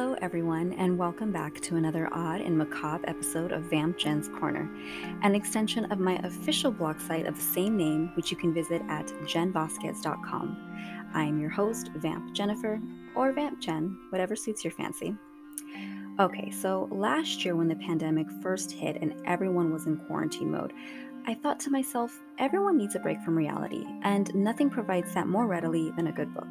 Hello, everyone, and welcome back to another odd and macabre episode of Vamp Jen's Corner, an extension of my official blog site of the same name, which you can visit at jenvasquez.com. I'm your host, Vamp Jennifer, or Vamp Jen, whatever suits your fancy. Okay, so last year when the pandemic first hit and everyone was in quarantine mode, I thought to myself, everyone needs a break from reality, and nothing provides that more readily than a good book.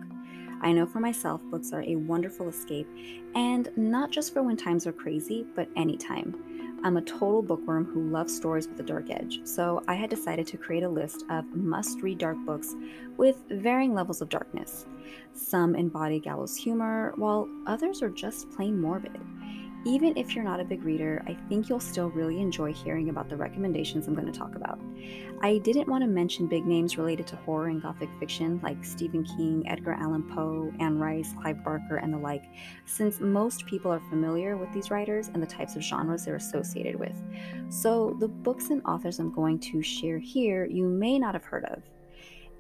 I know for myself, books are a wonderful escape, and not just for when times are crazy, but anytime. I'm a total bookworm who loves stories with a dark edge, so I had decided to create a list of must read dark books with varying levels of darkness. Some embody gallows humor, while others are just plain morbid. Even if you're not a big reader, I think you'll still really enjoy hearing about the recommendations I'm going to talk about. I didn't want to mention big names related to horror and gothic fiction like Stephen King, Edgar Allan Poe, Anne Rice, Clive Barker, and the like, since most people are familiar with these writers and the types of genres they're associated with. So, the books and authors I'm going to share here you may not have heard of.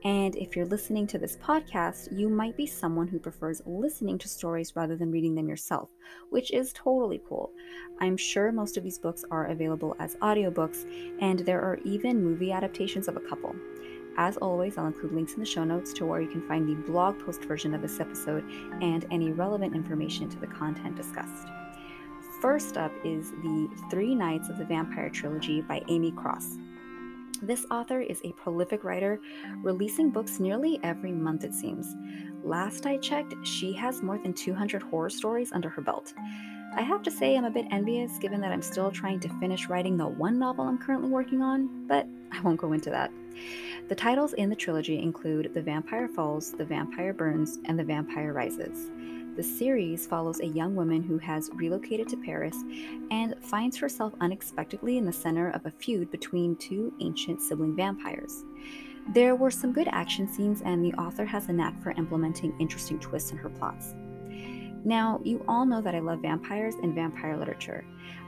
And if you're listening to this podcast, you might be someone who prefers listening to stories rather than reading them yourself, which is totally cool. I'm sure most of these books are available as audiobooks, and there are even movie adaptations of a couple. As always, I'll include links in the show notes to where you can find the blog post version of this episode and any relevant information to the content discussed. First up is the Three Nights of the Vampire Trilogy by Amy Cross. This author is a prolific writer, releasing books nearly every month, it seems. Last I checked, she has more than 200 horror stories under her belt. I have to say, I'm a bit envious given that I'm still trying to finish writing the one novel I'm currently working on, but I won't go into that. The titles in the trilogy include The Vampire Falls, The Vampire Burns, and The Vampire Rises. The series follows a young woman who has relocated to Paris and finds herself unexpectedly in the center of a feud between two ancient sibling vampires. There were some good action scenes, and the author has a knack for implementing interesting twists in her plots. Now, you all know that I love vampires and vampire literature.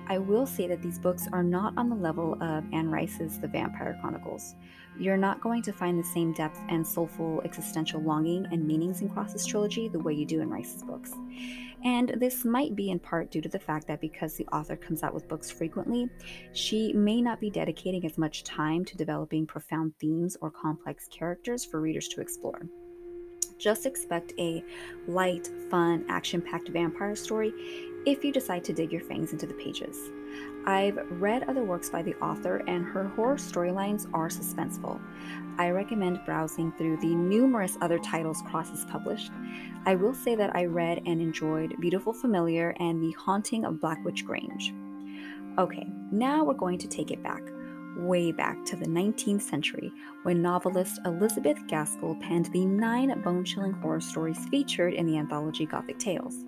I will say that these books are not on the level of Anne Rice's The Vampire Chronicles. You're not going to find the same depth and soulful existential longing and meanings in Cross's trilogy the way you do in Rice's books. And this might be in part due to the fact that because the author comes out with books frequently, she may not be dedicating as much time to developing profound themes or complex characters for readers to explore. Just expect a light, fun, action packed vampire story if you decide to dig your fangs into the pages. I've read other works by the author, and her horror storylines are suspenseful. I recommend browsing through the numerous other titles Cross has published. I will say that I read and enjoyed Beautiful Familiar and The Haunting of Black Witch Grange. Okay, now we're going to take it back way back to the 19th century when novelist Elizabeth Gaskell penned the nine bone chilling horror stories featured in the anthology Gothic Tales.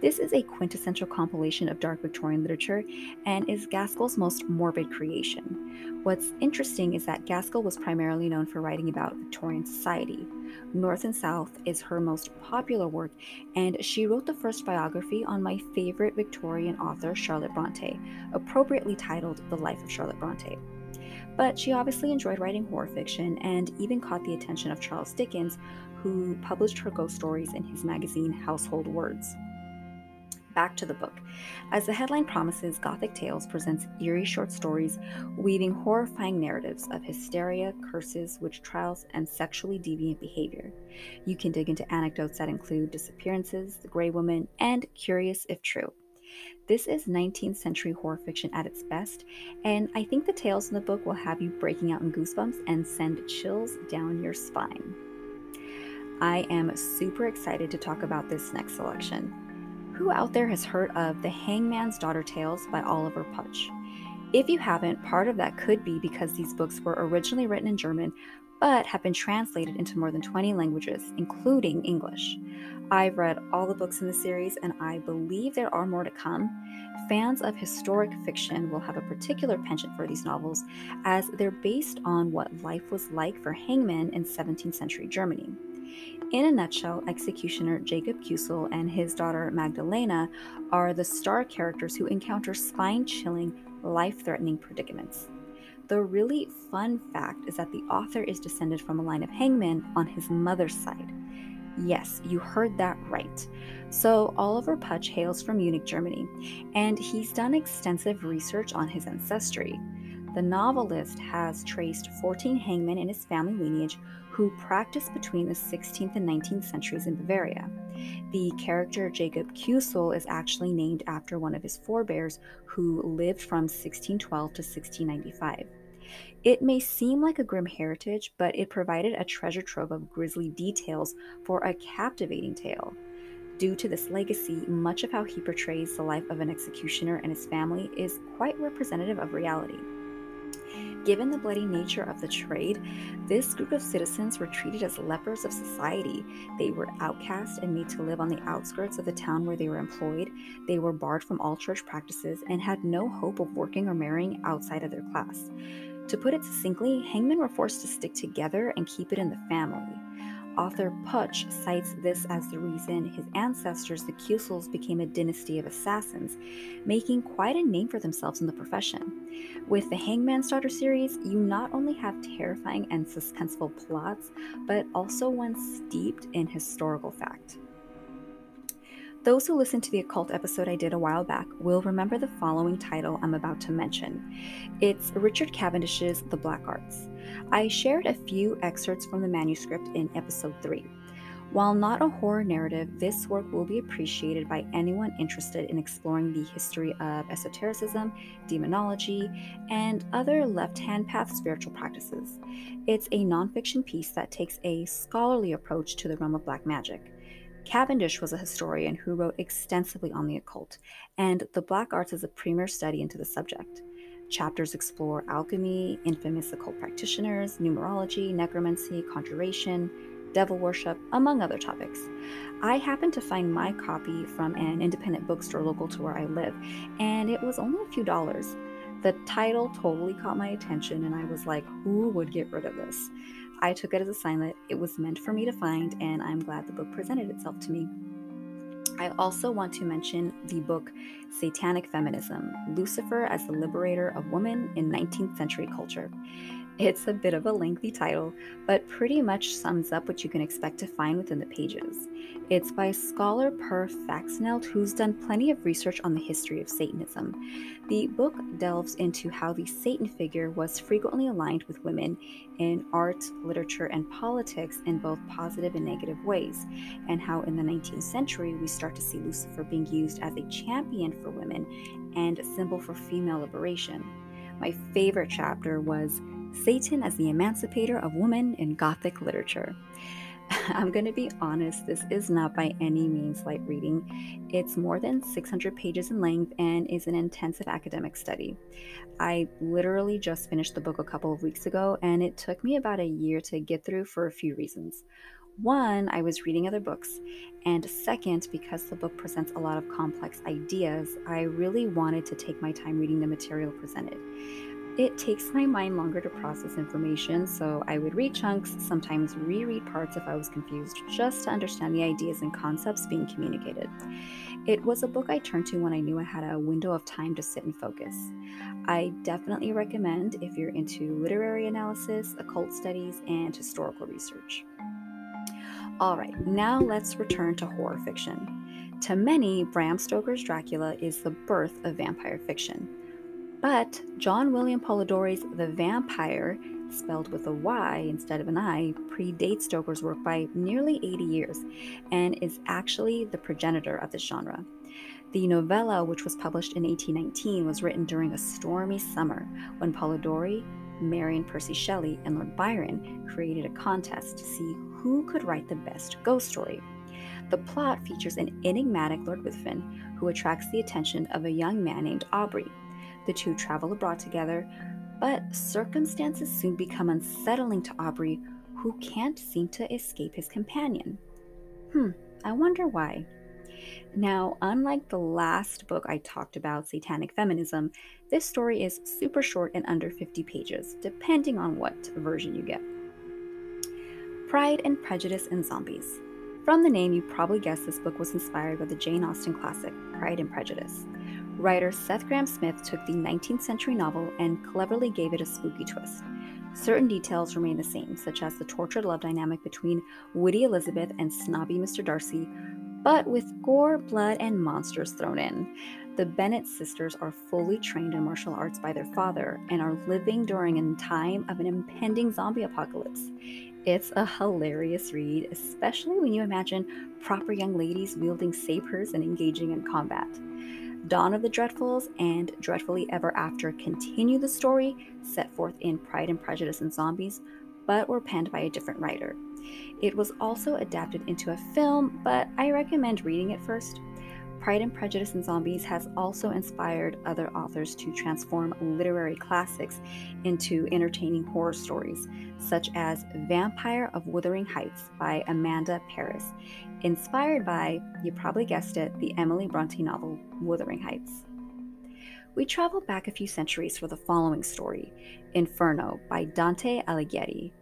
This is a quintessential compilation of dark Victorian literature and is Gaskell's most morbid creation. What's interesting is that Gaskell was primarily known for writing about Victorian society. North and South is her most popular work, and she wrote the first biography on my favorite Victorian author, Charlotte Bronte, appropriately titled The Life of Charlotte Bronte. But she obviously enjoyed writing horror fiction and even caught the attention of Charles Dickens, who published her ghost stories in his magazine Household Words. Back to the book. As the headline promises, Gothic Tales presents eerie short stories weaving horrifying narratives of hysteria, curses, witch trials, and sexually deviant behavior. You can dig into anecdotes that include disappearances, the Grey Woman, and curious if true. This is 19th century horror fiction at its best, and I think the tales in the book will have you breaking out in goosebumps and send chills down your spine. I am super excited to talk about this next selection. Who out there has heard of The Hangman's Daughter Tales by Oliver Pötzsch? If you haven't, part of that could be because these books were originally written in German but have been translated into more than 20 languages, including English. I've read all the books in the series, and I believe there are more to come. Fans of historic fiction will have a particular penchant for these novels, as they're based on what life was like for hangmen in 17th century Germany. In a nutshell, executioner Jacob Kuisl and his daughter Magdalena are the star characters who encounter spine chilling, life threatening predicaments. The really fun fact is that the author is descended from a line of hangmen on his mother's side. Yes, you heard that right. So, Oliver Pötzsch hails from Munich, Germany, and he's done extensive research on his ancestry. The novelist has traced 14 hangmen in his family lineage who practiced between the 16th and 19th centuries in Bavaria. The character Jacob Kuisl is actually named after one of his forebears who lived from 1612 to 1695. It may seem like a grim heritage, but it provided a treasure trove of grisly details for a captivating tale. Due to this legacy, much of how he portrays the life of an executioner and his family is quite representative of reality. Given the bloody nature of the trade, this group of citizens were treated as lepers of society. They were outcast and made to live on the outskirts of the town where they were employed. They were barred from all church practices and had no hope of working or marrying outside of their class. To put it succinctly, hangmen were forced to stick together and keep it in the family. Author Pötzsch cites this as the reason his ancestors, the Kuisls, became a dynasty of assassins, making quite a name for themselves in the profession. With the Hangman's Daughter series, you not only have terrifying and suspenseful plots, but also one steeped in historical fact. Those who listened to the occult episode I did a while back will remember the following title I'm about to mention. It's Richard Cavendish's The Black Arts. I shared a few excerpts from the manuscript in episode 3. While not a horror narrative, this work will be appreciated by anyone interested in exploring the history of esotericism, demonology, and other left hand path spiritual practices. It's a nonfiction piece that takes a scholarly approach to the realm of black magic. Cavendish was a historian who wrote extensively on the occult, and the black arts is a premier study into the subject. Chapters explore alchemy, infamous occult practitioners, numerology, necromancy, conjuration, devil worship, among other topics. I happened to find my copy from an independent bookstore local to where I live, and it was only a few dollars. The title totally caught my attention, and I was like, who would get rid of this? I took it as a sign that it was meant for me to find, and I'm glad the book presented itself to me. I also want to mention the book Satanic Feminism Lucifer as the Liberator of Women in 19th Century Culture. It's a bit of a lengthy title, but pretty much sums up what you can expect to find within the pages. It's by scholar Per Faxneld, who's done plenty of research on the history of Satanism. The book delves into how the Satan figure was frequently aligned with women in art, literature, and politics in both positive and negative ways, and how in the 19th century we start to see Lucifer being used as a champion for women and a symbol for female liberation. My favorite chapter was Satan as the Emancipator of Women in Gothic Literature. I'm going to be honest, this is not by any means light reading. It's more than 600 pages in length and is an intensive academic study. I literally just finished the book a couple of weeks ago, and it took me about a year to get through for a few reasons. One, I was reading other books, and second, because the book presents a lot of complex ideas, I really wanted to take my time reading the material presented. It takes my mind longer to process information, so I would read chunks, sometimes reread parts if I was confused, just to understand the ideas and concepts being communicated. It was a book I turned to when I knew I had a window of time to sit and focus. I definitely recommend if you're into literary analysis, occult studies, and historical research. All right, now let's return to horror fiction. To many, Bram Stoker's Dracula is the birth of vampire fiction. But John William Polidori's The Vampire, spelled with a Y instead of an I, predates Stoker's work by nearly 80 years and is actually the progenitor of this genre. The novella, which was published in 1819, was written during a stormy summer when Polidori, Mary Percy Shelley, and Lord Byron created a contest to see who could write the best ghost story. The plot features an enigmatic Lord Ruthven who attracts the attention of a young man named Aubrey, the two travel abroad together, but circumstances soon become unsettling to Aubrey, who can't seem to escape his companion. Hmm, I wonder why. Now, unlike the last book I talked about, Satanic Feminism, this story is super short and under 50 pages, depending on what version you get. Pride and Prejudice and Zombies. From the name, you probably guessed this book was inspired by the Jane Austen classic, Pride and Prejudice. Writer Seth Grahame-Smith took the 19th century novel and cleverly gave it a spooky twist. Certain details remain the same, such as the tortured love dynamic between witty Elizabeth and snobby Mr. Darcy, but with gore, blood, and monsters thrown in. The Bennet sisters are fully trained in martial arts by their father and are living during a time of an impending zombie apocalypse. It's a hilarious read, especially when you imagine proper young ladies wielding sabers and engaging in combat. Dawn of the Dreadfuls and Dreadfully Ever After continue the story set forth in Pride and Prejudice and Zombies, but were penned by a different writer. It was also adapted into a film, but I recommend reading it first. Pride and Prejudice and Zombies has also inspired other authors to transform literary classics into entertaining horror stories, such as Vampire of Wuthering Heights by Amanda Parris, inspired by, you probably guessed it, the Emily Bronte novel Wuthering Heights. We travel back a few centuries for the following story Inferno by Dante Alighieri.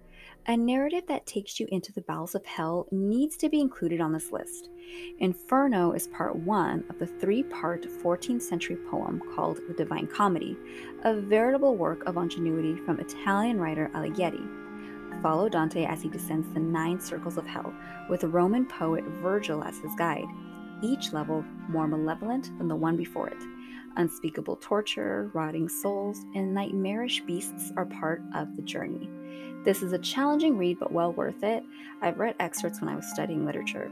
A narrative that takes you into the bowels of hell needs to be included on this list. Inferno is part one of the three part 14th century poem called The Divine Comedy, a veritable work of ingenuity from Italian writer Alighieri. Follow Dante as he descends the nine circles of hell, with Roman poet Virgil as his guide, each level more malevolent than the one before it. Unspeakable torture, rotting souls, and nightmarish beasts are part of the journey. This is a challenging read, but well worth it. I've read excerpts when I was studying literature.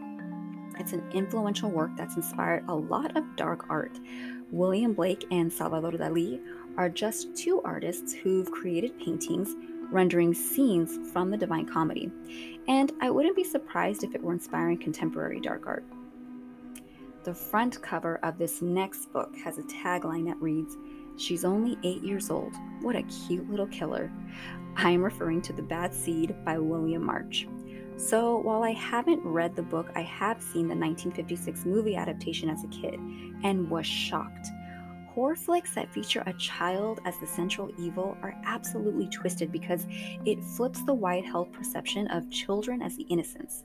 It's an influential work that's inspired a lot of dark art. William Blake and Salvador Dali are just two artists who've created paintings rendering scenes from the Divine Comedy. And I wouldn't be surprised if it were inspiring contemporary dark art. The front cover of this next book has a tagline that reads, She's only eight years old. What a cute little killer. I am referring to The Bad Seed by William March. So, while I haven't read the book, I have seen the 1956 movie adaptation as a kid and was shocked. Horror flicks that feature a child as the central evil are absolutely twisted because it flips the wide held perception of children as the innocents.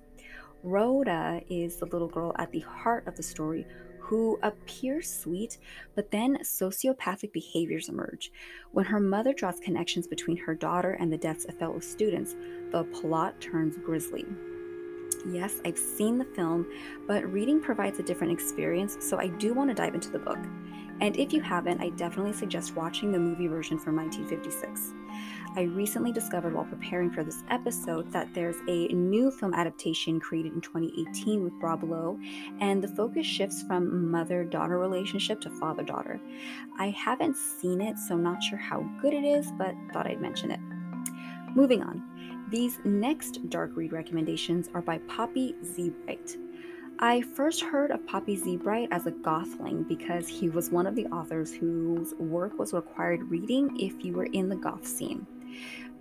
Rhoda is the little girl at the heart of the story who appears sweet, but then sociopathic behaviors emerge. When her mother draws connections between her daughter and the deaths of fellow students, the plot turns grisly. Yes, I've seen the film, but reading provides a different experience, so I do want to dive into the book. And if you haven't, I definitely suggest watching the movie version from 1956. I recently discovered while preparing for this episode that there's a new film adaptation created in 2018 with Rob Lowe, and the focus shifts from mother daughter relationship to father daughter. I haven't seen it, so not sure how good it is, but thought I'd mention it. Moving on, these next dark read recommendations are by Poppy Z. Brite. I first heard of Poppy Z. Brite as a gothling because he was one of the authors whose work was required reading if you were in the goth scene.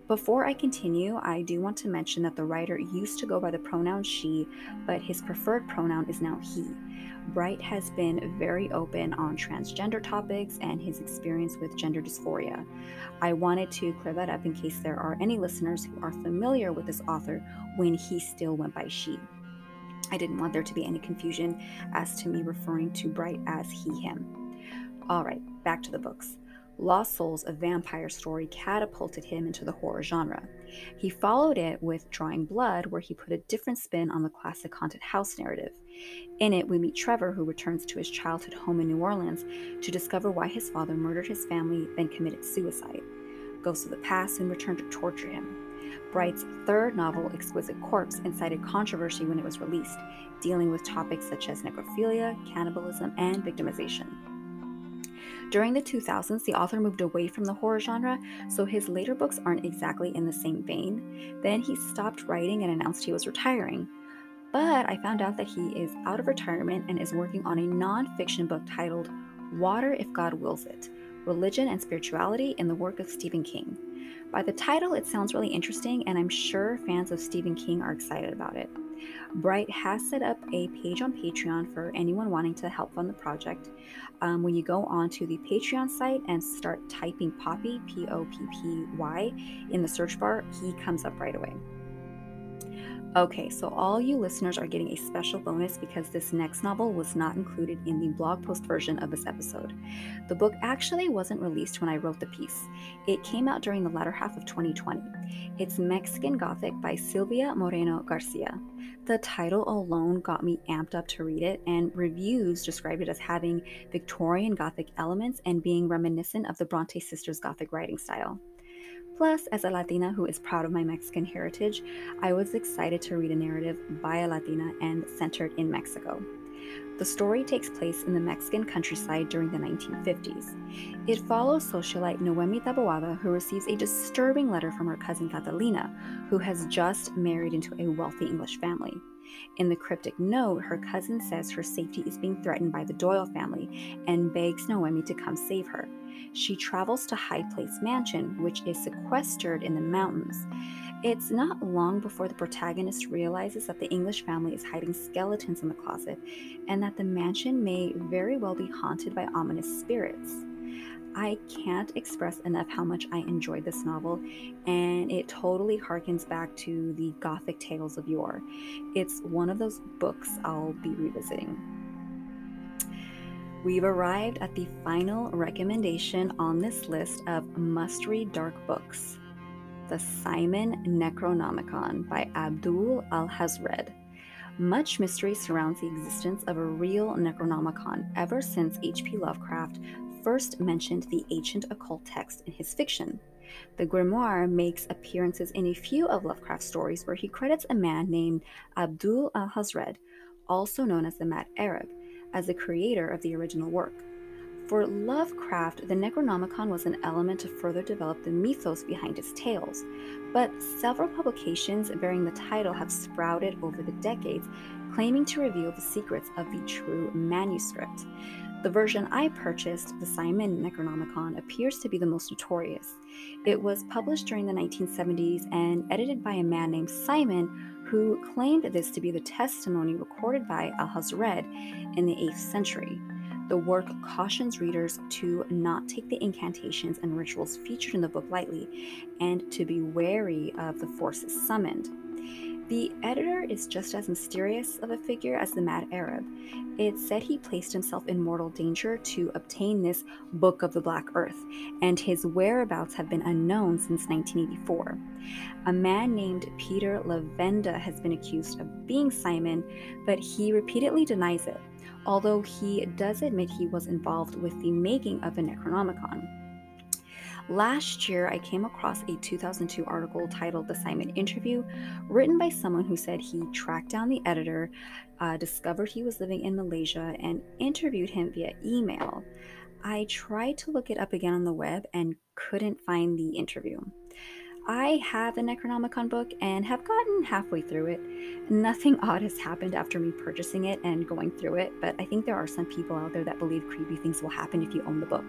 Before I continue, I do want to mention that the writer used to go by the pronoun she, but his preferred pronoun is now he. Brite has been very open on transgender topics and his experience with gender dysphoria. I wanted to clear that up in case there are any listeners who are familiar with this author when he still went by she. I didn't want there to be any confusion as to me referring to Brite as he, him. All right, back to the books. Lost Souls, a vampire story, catapulted him into the horror genre. He followed it with Drawing Blood, where he put a different spin on the classic haunted house narrative. In it, we meet Trevor, who returns to his childhood home in New Orleans to discover why his father murdered his family, then committed suicide. Ghosts of the past soon return to torture him. Brite's third novel, Exquisite Corpse, incited controversy when it was released, dealing with topics such as necrophilia, cannibalism, and victimization. During the 2000s, the author moved away from the horror genre, so his later books aren't exactly in the same vein. Then he stopped writing and announced he was retiring. But I found out that he is out of retirement and is working on a non-fiction book titled Water If God Wills It Religion and Spirituality in the Work of Stephen King. By the title, it sounds really interesting, and I'm sure fans of Stephen King are excited about it. Brite has set up a page on Patreon for anyone wanting to help fund the project. Um, when you go onto the Patreon site and start typing Poppy, P O P P Y, in the search bar, he comes up right away. Okay, so all you listeners are getting a special bonus because this next novel was not included in the blog post version of this episode. The book actually wasn't released when I wrote the piece, it came out during the latter half of 2020. It's Mexican Gothic by Silvia Moreno Garcia. The title alone got me amped up to read it, and reviews described it as having Victorian Gothic elements and being reminiscent of the Bronte sisters' Gothic writing style. Plus, as a Latina who is proud of my Mexican heritage, I was excited to read a narrative by a Latina and centered in Mexico. The story takes place in the Mexican countryside during the 1950s. It follows socialite Noemi Taboada, who receives a disturbing letter from her cousin Catalina, who has just married into a wealthy English family. In the cryptic note, her cousin says her safety is being threatened by the Doyle family and begs Noemi to come save her she travels to High Place Mansion, which is sequestered in the mountains. It's not long before the protagonist realizes that the English family is hiding skeletons in the closet and that the mansion may very well be haunted by ominous spirits. I can't express enough how much I enjoyed this novel, and it totally harkens back to the Gothic tales of yore. It's one of those books I'll be revisiting. We've arrived at the final recommendation on this list of must read dark books The Simon Necronomicon by Abdul Alhazred. Much mystery surrounds the existence of a real Necronomicon ever since H.P. Lovecraft first mentioned the ancient occult text in his fiction. The grimoire makes appearances in a few of Lovecraft's stories where he credits a man named Abdul Alhazred, also known as the Mad Arab, as the creator of the original work. For Lovecraft, the Necronomicon was an element to further develop the mythos behind his tales, but several publications bearing the title have sprouted over the decades, claiming to reveal the secrets of the true manuscript. The version I purchased, the Simon Necronomicon, appears to be the most notorious. It was published during the 1970s and edited by a man named Simon who claimed this to be the testimony recorded by Alhazred in the 8th century. The work cautions readers to not take the incantations and rituals featured in the book lightly and to be wary of the forces summoned. The editor is just as mysterious of a figure as the Mad Arab. It said he placed himself in mortal danger to obtain this Book of the Black Earth, and his whereabouts have been unknown since 1984. A man named Peter Levenda has been accused of being Simon, but he repeatedly denies it, although he does admit he was involved with the making of the Necronomicon. Last year, I came across a 2002 article titled The Simon Interview, written by someone who said he tracked down the editor, uh, discovered he was living in Malaysia, and interviewed him via email. I tried to look it up again on the web and couldn't find the interview. I have the Necronomicon book and have gotten halfway through it. Nothing odd has happened after me purchasing it and going through it, but I think there are some people out there that believe creepy things will happen if you own the book.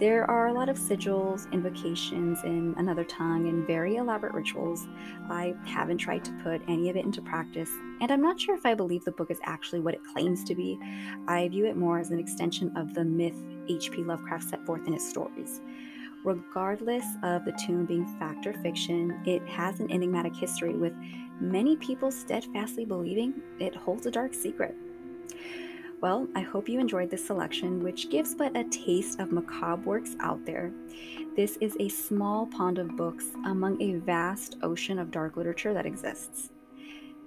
There are a lot of sigils, invocations in another tongue, and very elaborate rituals. I haven't tried to put any of it into practice, and I'm not sure if I believe the book is actually what it claims to be. I view it more as an extension of the myth H.P. Lovecraft set forth in his stories. Regardless of the tomb being fact or fiction, it has an enigmatic history with many people steadfastly believing it holds a dark secret. Well, I hope you enjoyed this selection, which gives but a taste of macabre works out there. This is a small pond of books among a vast ocean of dark literature that exists.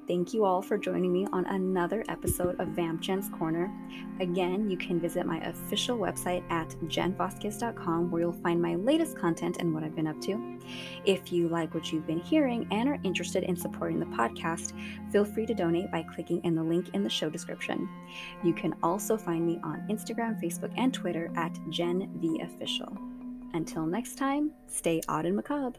Thank you all for joining me on another episode of Vamp Jen's Corner. Again, you can visit my official website at jenvasquez.com where you'll find my latest content and what I've been up to. If you like what you've been hearing and are interested in supporting the podcast, feel free to donate by clicking in the link in the show description. You can also find me on Instagram, Facebook, and Twitter at Jen the Official. Until next time, stay odd and macabre.